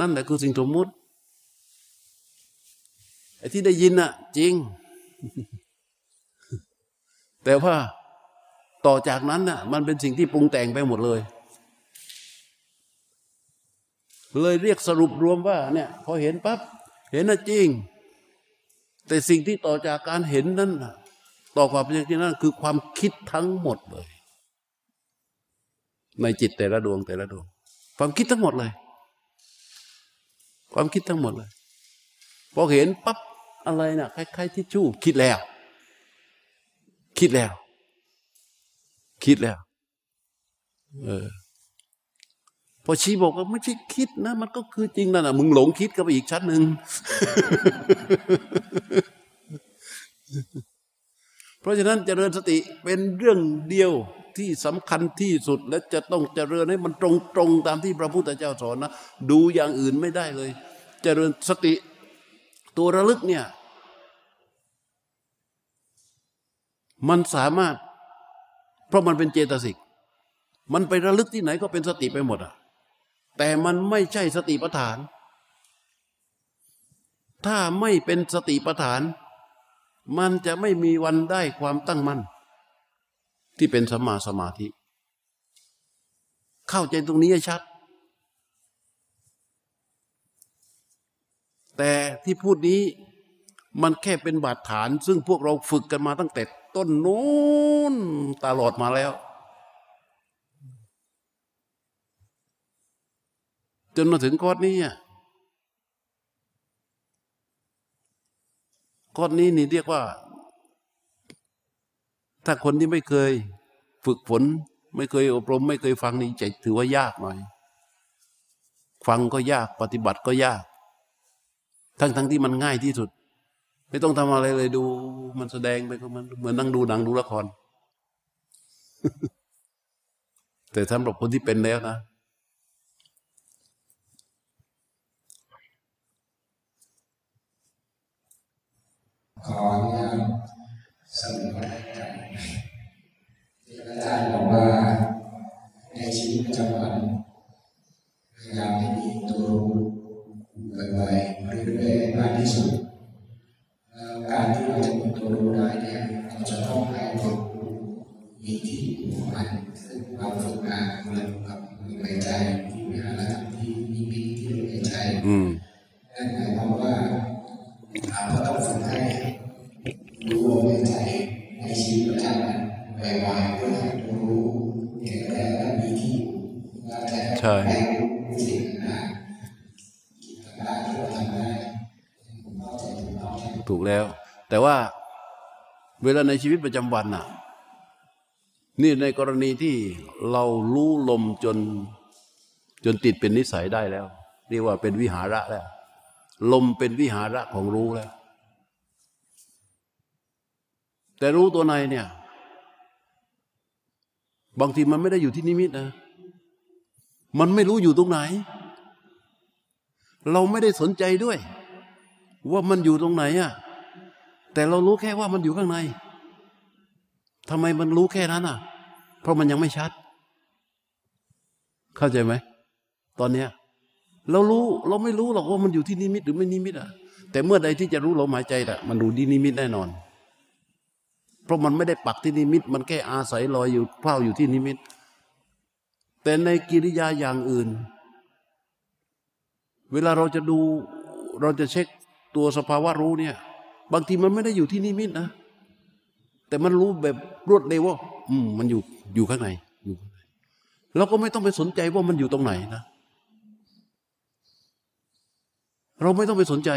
นั่นแหละคือสิ่งสมมุติไอ้ที่ได้ยินน่ะ จริง แต่ว่าต่อจากนั้นน่ะ มันเป็นสิ่งที่ปรุงแต่งไปหมดเลย เลยเรียกสรุปรวมว่า เนี่ย พอเห็นปั๊บเห็นน่ะจริง แต่สิ่งที่ต่อจากการเห็นนั้นน่ะ ต่อความเป็นจริงนั้นคือความคิดทั้งหมดเลย ในจิตแต่ละดวงแต่ละดวง ความคิดทั้งหมดเลย ความคิดทั้งหมดเลยพอเห็นปั๊บอะไรนะ่ะคล้ายๆทิชชู่คิดแล้ว คิดแล้ว คิดแล้ว เออพอชี้บอกว่าไม่ใช่คิดนะ มันก็คือจริงนั่นน่ะมึงหลงคิดก็ไปอีกชั้นหนึ่ง เพราะฉะนั้นเจริญสติเป็นเรื่องเดียวที่สำคัญที่สุดและจะต้องเจริญให้มันตรงๆตามที่พระพุทธเจ้าสอนนะดูอย่างอื่นไม่ได้เลย เจริญสติตัวระลึกเนี่ยมันสามารถ เพราะมันเป็นเจตสิก มันไประลึกที่ไหนก็เป็นสติไปหมดอะแต่มันไม่ใช่สติปัฏฐาน ถ้าไม่เป็นสติปัฏฐาน มันจะไม่มีวันได้ความตั้งมั่นที่เป็นสัมมาสมาธิ เข้าใจตรงนี้ให้ชัด แต่ที่พูดนี้มันแค่เป็นบาดฐาน ซึ่งพวกเราฝึกกันมาตั้งแต่ต้นนู้นตลอดมาแล้ว จนมาถึงข้อนี้อะ ข้อนี้นี่เรียกว่า ถ้าคนที่ไม่เคยฝึกฝน ไม่เคยอบรม ไม่เคยฟังนี่จะถือว่ายากหน่อย ฟังก็ยากปฏิบัติก็ยาก ทั้งทั้งที่มันง่ายที่สุด ไม่ต้องทำอะไรเลยดู มันแสดงไปก็มันเหมือนนั่งดูหนังดูละคร แต่สำหรับคนที่เป็นแล้วนะ ขออนุญาตสรุปรายการที่อาจารย์บอกว่าในชีวิตประจำวันพยายามให้มีตัวรู้บ่อยๆเรื่อยๆมากที่สุด เวลาในชีวิตประจำวันน่ะ นี่ในกรณีที่เรารู้ลมจนจนติดเป็นนิสัยได้แล้วเรียกว่าเป็นวิหาระแล้ว ลมเป็นวิหาระของรู้แล้ว แต่รู้ตัวในเนี่ย บางทีมันไม่ได้อยู่ที่นิมิตนะ มันไม่รู้อยู่ตรงไหน เราไม่ได้สนใจด้วย ว่ามันอยู่ตรงไหนอะ แต่เรารู้แค่ว่ามันอยู่ข้างในทำไมมันรู้แค่นั้นอะ เพราะมันยังไม่ชัด เข้าใจไหม ตอนเนี้ย เรารู้เราไม่รู้หรอกว่ามันอยู่ที่นิมิตหรือไม่นิมิตอะ แต่เมื่อใดที่จะรู้ลมหายใจอะ มันดูที่นิมิตแน่นอน เพราะมันไม่ได้ปักที่นิมิต มันแค่อาศัยลอยอยู่เฝ้าอยู่ที่นิมิต แต่ในกิริยาอย่างอื่น เวลาเราจะดูเราจะเช็คตัวสภาวะรู้เนี่ย บางทีมันไม่ได้อยู่ที่นิมิตนะ แต่มันรู้แบบรวดเร็วว่า อืม มันอยู่อยู่ข้างในอยู่ข้างในเราก็ไม่ต้องไปสนใจว่ามันอยู่ตรงไหนนะ เราไม่ต้องไปสนใจ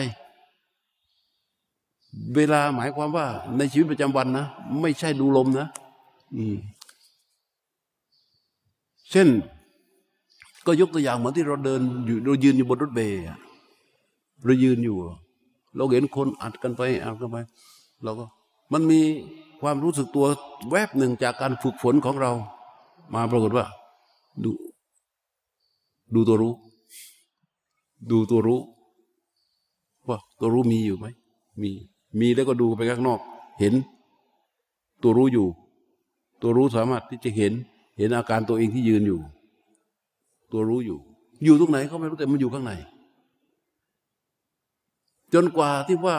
เวลาหมายความว่า ในชีวิตประจำวันนะ ไม่ใช่ดูลมนะ อืม เช่น ก็ยกตัวอย่างเหมือนที่เราเดินอยู่เรายืนอยู่บนรถเมล์อะเรายืนอยู่ เราเห็นคนอัดกันไปอัดกันไปเราก็มันมีความรู้สึกตัวแวบหนึ่งจากการฝึกฝนของเรา มาปรากฏว่า ดู ดูตัวรู้ ดูตัวรู้ ว่าตัวรู้มีอยู่ไหมมี มีแล้วก็ดูไปข้างนอก เห็น ตัวรู้อยู่ ตัวรู้สามารถที่จะเห็น เห็นอาการตัวเองที่ยืนอยู่ ตัวรู้อยู่ อยู่ตรงไหนก็ไม่รู้แต่มันอยู่ข้างใน จนกว่าที่ว่า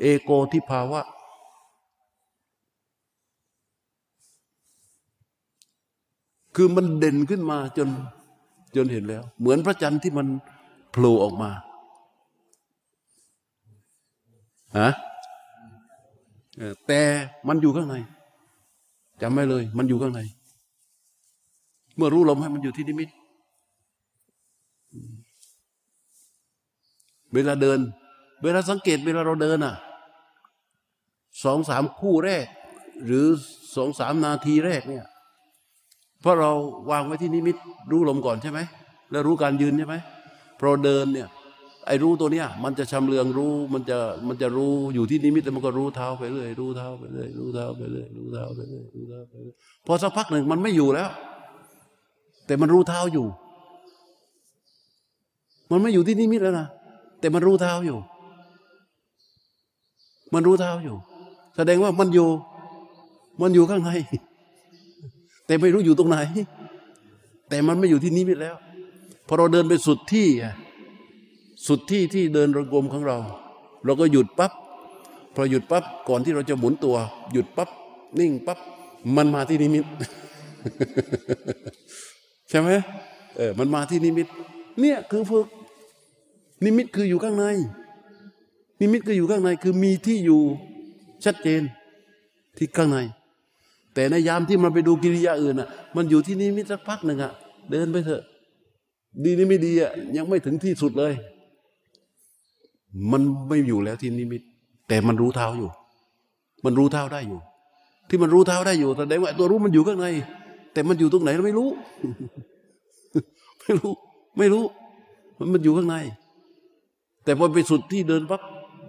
เอโกทิภาวะ คือมันเด่นขึ้นมาจนจนเห็นแล้ว เหมือนพระจันทร์ที่มันโผล่ออกมาฮะแต่มันอยู่ข้างในจำไม่เลย มันอยู่ข้างใน เมื่อรู้ลมให้มันอยู่ที่นิมิต เวลาเดิน เวลาสังเกตเวลาเราเดินอะสองสามคู่แรก หรือสองสามนาทีแรกเนี่ยเพราะเราวางไว้ที่นิมิตรู้ลมก่อนใช่ไหม แล้วรู้การยืนใช่ไหมพอเดินเนี่ยไอ้รู้ตัวเนี้ยมันจะชำเลืองรู้มันจะมันจะรู้อยู่ที่นิมิตแล้วมันก็รู้เท้าไปเรื่อยรู้เท้าไปเรื่อยรู้เท้าไปเรื่อยรู้เท้าไปเรื่อยรู้เท้าไปเรื่อยพอสักพักหนึ่งมันไม่อยู่แล้ว แต่มันรู้เท้าอยู่ มันไม่อยู่ที่นิมิตแล้วนะ แต่มันรู้เท้าอยู่ มันรู้เท้าอยู่ แสดงว่ามันอยู่ มันอยู่ข้างใน แต่ไม่รู้อยู่ตรงไหน แต่มันไม่อยู่ที่นิมิตแล้ว พอเราเดินไปสุดที่ สุดที่ที่เดินระกมของเรา เราก็หยุดปั๊บ พอหยุดปั๊บ ก่อนที่เราจะหมุนตัว หยุดปั๊บ นิ่งปั๊บ มันมาที่นิมิต ใช่ไหมเออ มันมาที่นิมิต เนี่ยคือฝึก นิมิตคืออยู่ข้างใน นิมิตคืออยู่ข้างในคือมีที่อยู่ชัดเจนที่ข้างใน แต่ในยามที่มันไปดูกิริยาอื่นอะ มันอยู่ที่นิมิตสักพักหนึ่งอะ เดินไปเถอะ ดีนี่ไม่ดีอะยังไม่ถึงที่สุดเลย มันไม่อยู่แล้วที่นิมิต แต่มันรู้เท้าอยู่ มันรู้เท้าได้อยู่ ที่มันรู้เท้าได้อยู่แสดงว่าตัวรู้มันอยู่ข้างใน แต่มันอยู่ตรงไหนเราไม่รู้ ไม่รู้ ไม่รู้ มันมันอยู่ข้างใน แต่พอไปสุดที่เดินปั๊บ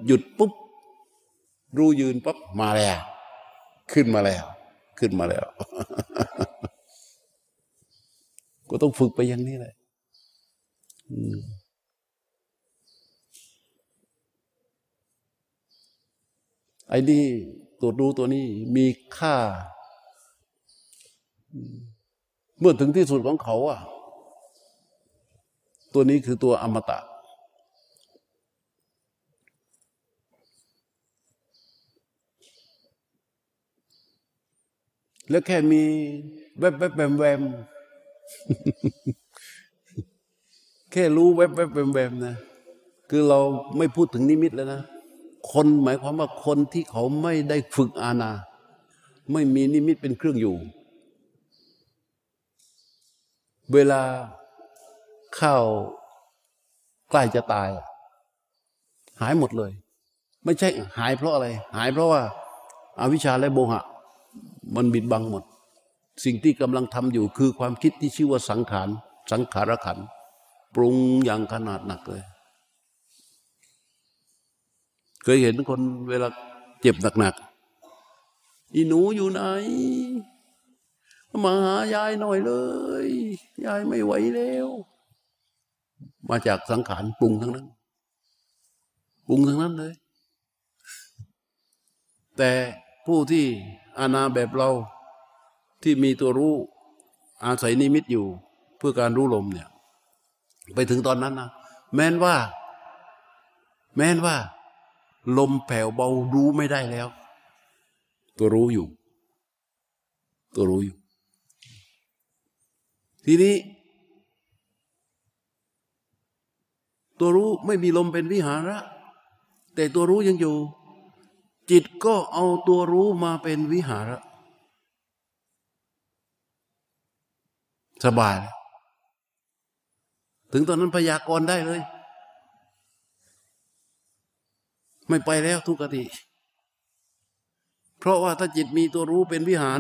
หยุดปุ๊บ รู้ยืนปั๊บมาแล้ว ขึ้นมาแล้ว ขึ้นมาแล้ว ก็ต้องฝึกไปอย่างนี้แหละไอ้นี่ตัวรู้ตัวนี้มีค่า เมื่อถึงที่สุดของเขาอะ ตัวนี้คือตัวอมตะ แล้วแค่มีแวบแวบแวมแวมแค่รู้แวบแวบแวมแวมนะคือเราไม่พูดถึงนิมิตแล้วนะคนหมายความว่าคนที่เขาไม่ได้ฝึกอาณาไม่มีนิมิตเป็นเครื่องอยู่ เวลาเข้าใกล้จะตาย หายหมดเลย ไม่ใช่หายเพราะอะไร หายเพราะว่าอาวิชชาและโมหะ มันบิดบังหมด สิ่งที่กำลังทำอยู่คือความคิดที่ชื่อว่าสังขาร สังขารขัน ปรุงอย่างขนาดหนักเลย เคยเห็นคนเวลาเจ็บหนักๆ อีหนูอยู่ไหน มาหายายหน่อยเลย ยายไม่ไหวแล้ว มาจากสังขารปรุงทั้งนั้น ปรุงทั้งนั้นเลย แต่ผู้ที่ อาณาแบบเราที่มีตัวรู้อาศัยนิมิตอยู่ เพื่อการรู้ลมเนี่ย ไปถึงตอนนั้นนะแม้นว่า แม้นว่า ลมแผ่วเบารู้ไม่ได้แล้ว ตัวรู้อยู่ ตัวรู้อยู่ ทีนี้ ตัวรู้ไม่มีลมเป็นวิหาระ แต่ตัวรู้ยังอยู่ จิตก็เอาตัวรู้มาเป็นวิหาระ สบาย ถึงตอนนั้นพยากรณ์ได้เลย ไม่ไปแล้วทุกขติ เพราะว่าถ้าจิตมีตัวรู้เป็นวิหาร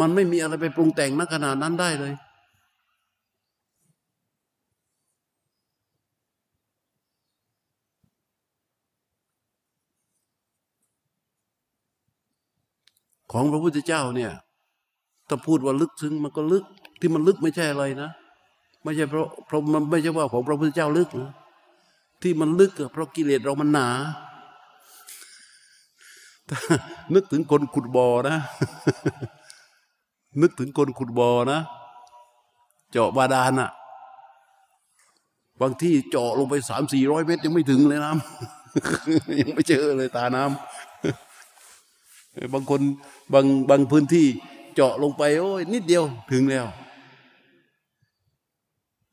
มันไม่มีอะไรไปปรุงแต่งนักขนาดนั้นได้เลย ของพระพุทธเจ้าเนี่ยถ้าพูดว่าลึกซึ้งมันก็ลึกที่มันลึกไม่ใช่อะไรนะ ไม่ใช่เพราะเพราะมันไม่ใช่ว่าของพระพุทธเจ้าลึกนะที่มันลึกเพราะกิเลสเรามันหนานึกถึงคนขุดบ่อนะ นึกถึงคนขุดบ่อนะ เจาะบาดาลอะบางที่เจาะลงไปสามสี่ร้อยเมตรยังไม่ถึงเลยน้ำยังไม่เจอเลยตาน้ำ บางคนบางบางพื้นที่เจาะลงไปโอ้ยนิดเดียวถึงแล้ว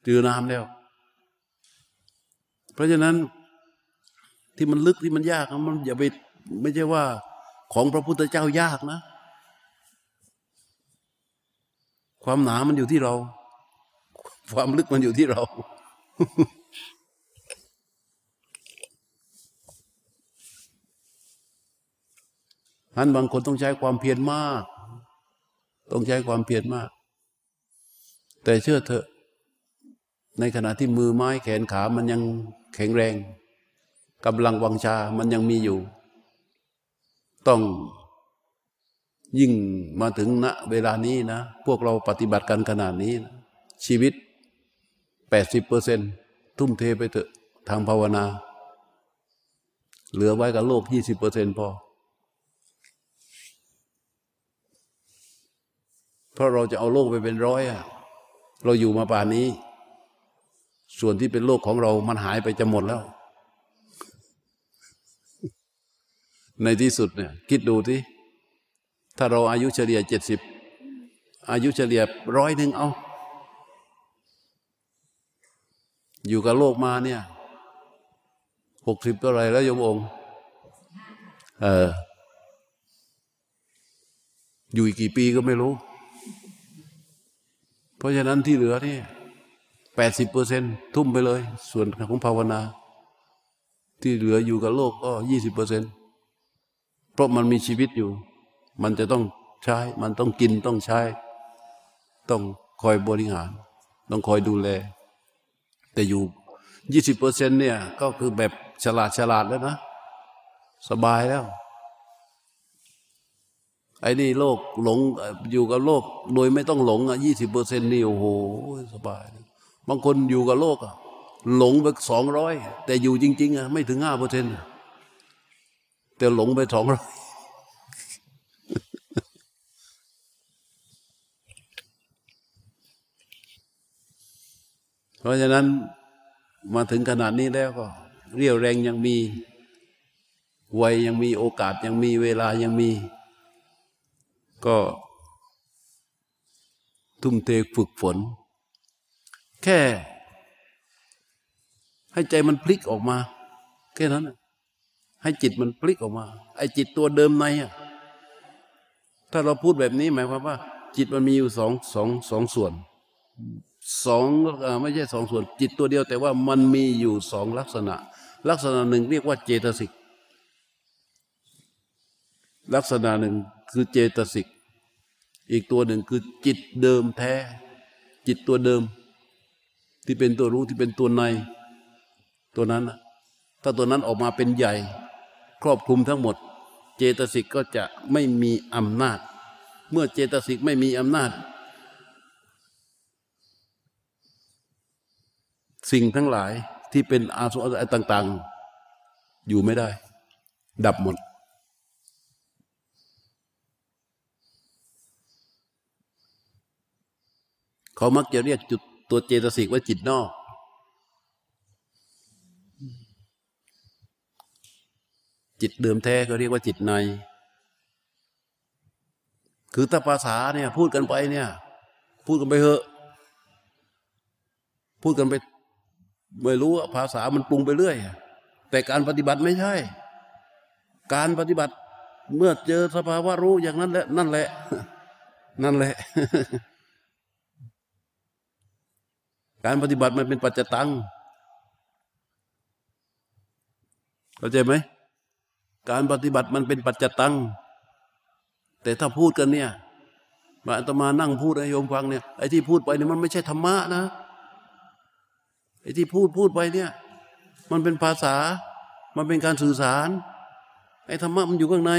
เจอน้ำแล้ว เพราะฉะนั้นที่มันลึกที่มันยากมันอย่าไปไม่ใช่ว่าของพระพุทธเจ้ายากนะ ความหนามันอยู่ที่เรา ความลึกมันอยู่ที่เรา ท่านบางคนต้องใช้ความเพียรมาก ต้องใช้ความเพียรมาก แต่เชื่อเถอะ ในขณะที่มือไม้แขนขามันยังแข็งแรงกำลังวังชา มันยังมีอยู่ ต้องยิ่งมาถึงณเวลานี้นะ พวกเราปฏิบัติกันขนาดนี้นะชีวิตแปดสิบเปอร์เซ็นทุ่มเทไปเถอะทางภาวนา เหลือไว้กับโลกยี่สิบเปอร์เซ็นพอ เพราะเราจะเอาโลกไปเป็นร้อยอะเราอยู่มาป่านนี้ ส่วนที่เป็นโลกของเรามันหายไปจะหมดแล้ว ในที่สุดเนี่ย คิดดูที่ถ้าเราอายุเฉลี่ยเจ็ดสิบอายุเฉลี่ยร้อยหนึ่งเอา อยู่กับโลกมาเนี่ยหกสิบเท่าไรแล้วยมองค์เอออยู่อีกกี่ปีก็ไม่รู้ เพราะฉะนั้นที่เหลือนี่แปดสิบเปอร์เซ็นทุ่มไปเลย ส่วนของภาวนา ที่เหลืออยู่กับโลกก็ยี่สิบเปอร์เซ็นเพราะมันมีชีวิตอยู่ มันจะต้องใช้ มันต้องกินต้องใช้ ต้องคอยบริหาร ต้องคอยดูแล แต่อยู่ยี่สิบเปอร์เซ็นเนี่ยก็คือแบบฉลาดฉลาดแล้วนะ สบายแล้ว ไอ้นี่โลกหลงอยู่กับโลก โดยไม่ต้องหลงอะยี่สิบเปอร์เซ็นต์นี่โอ้โหสบาย บางคนอยู่กับโลกอะหลงไปสองร้อยแต่อยู่จริง ๆอะไม่ถึงห้าเปอร์เซ็นต์แต่หลงไปสองร้อยเพราะฉะนั้นมาถึงขนาดนี้แล้วก็ เรียวแรงยังมี วัยยังมีโอกาสยังมีเวลายังมี ก็ทุ่มเทฝึกฝน แค่ ให้ใจมันพลิกออกมา แค่นั้นให้จิตมันพลิกออกมา ไอ้จิตตัวเดิมในอะถ้าเราพูดแบบนี้หมายความว่า จิตมันมีอยู่สองสองสองส่วนสองไม่ใช่สองส่วน จิตตัวเดียว แต่ว่ามันมีอยู่สองลักษณะ ลักษณะหนึ่งเรียกว่าเจตสิกลักษณะหนึ่ง คือเจตสิก อีกตัวหนึ่งคือจิตเดิมแท้ จิตตัวเดิม ที่เป็นตัวรู้ที่เป็นตัวใน ตัวนั้น ถ้าตัวนั้นออกมาเป็นใหญ่ ครอบคลุมทั้งหมด เจตสิกก็จะไม่มีอำนาจ เมื่อเจตสิกไม่มีอำนาจ สิ่งทั้งหลายที่เป็นอาสวะต่าง ๆ อยู่ไม่ได้ ดับหมด เขามักจะเรียกจุดตัวเจตสิกว่าจิตนอก จิตเดิมแท้ก็เรียกว่าจิตใน คือถ้าภาษาเนี่ย พูดกันไปเนี่ย พูดกันไปเหอะ พูดกันไปไม่รู้ว่าภาษามันปรุงไปเรื่อย แต่การปฏิบัติไม่ใช่ การปฏิบัติเมื่อเจอสภาวะรู้อย่างนั้นแหละ นั่นแหละ นั่นแหละ การปฏิบัติมันเป็นปัจจตังเข้าใจไหมการปฏิบัติมันเป็นปัจจตัง แต่ถ้าพูดกันเนี่ยมาอาตมานั่งพูดให้โยมฟังเนี่ยไอ้ที่พูดไปเนี่ยมันไม่ใช่ธรรมะนะไอ้ที่พูดพูดไปเนี่ย มันเป็นภาษา มันเป็นการสื่อสารไอ้ธรรมะมันอยู่ข้างใน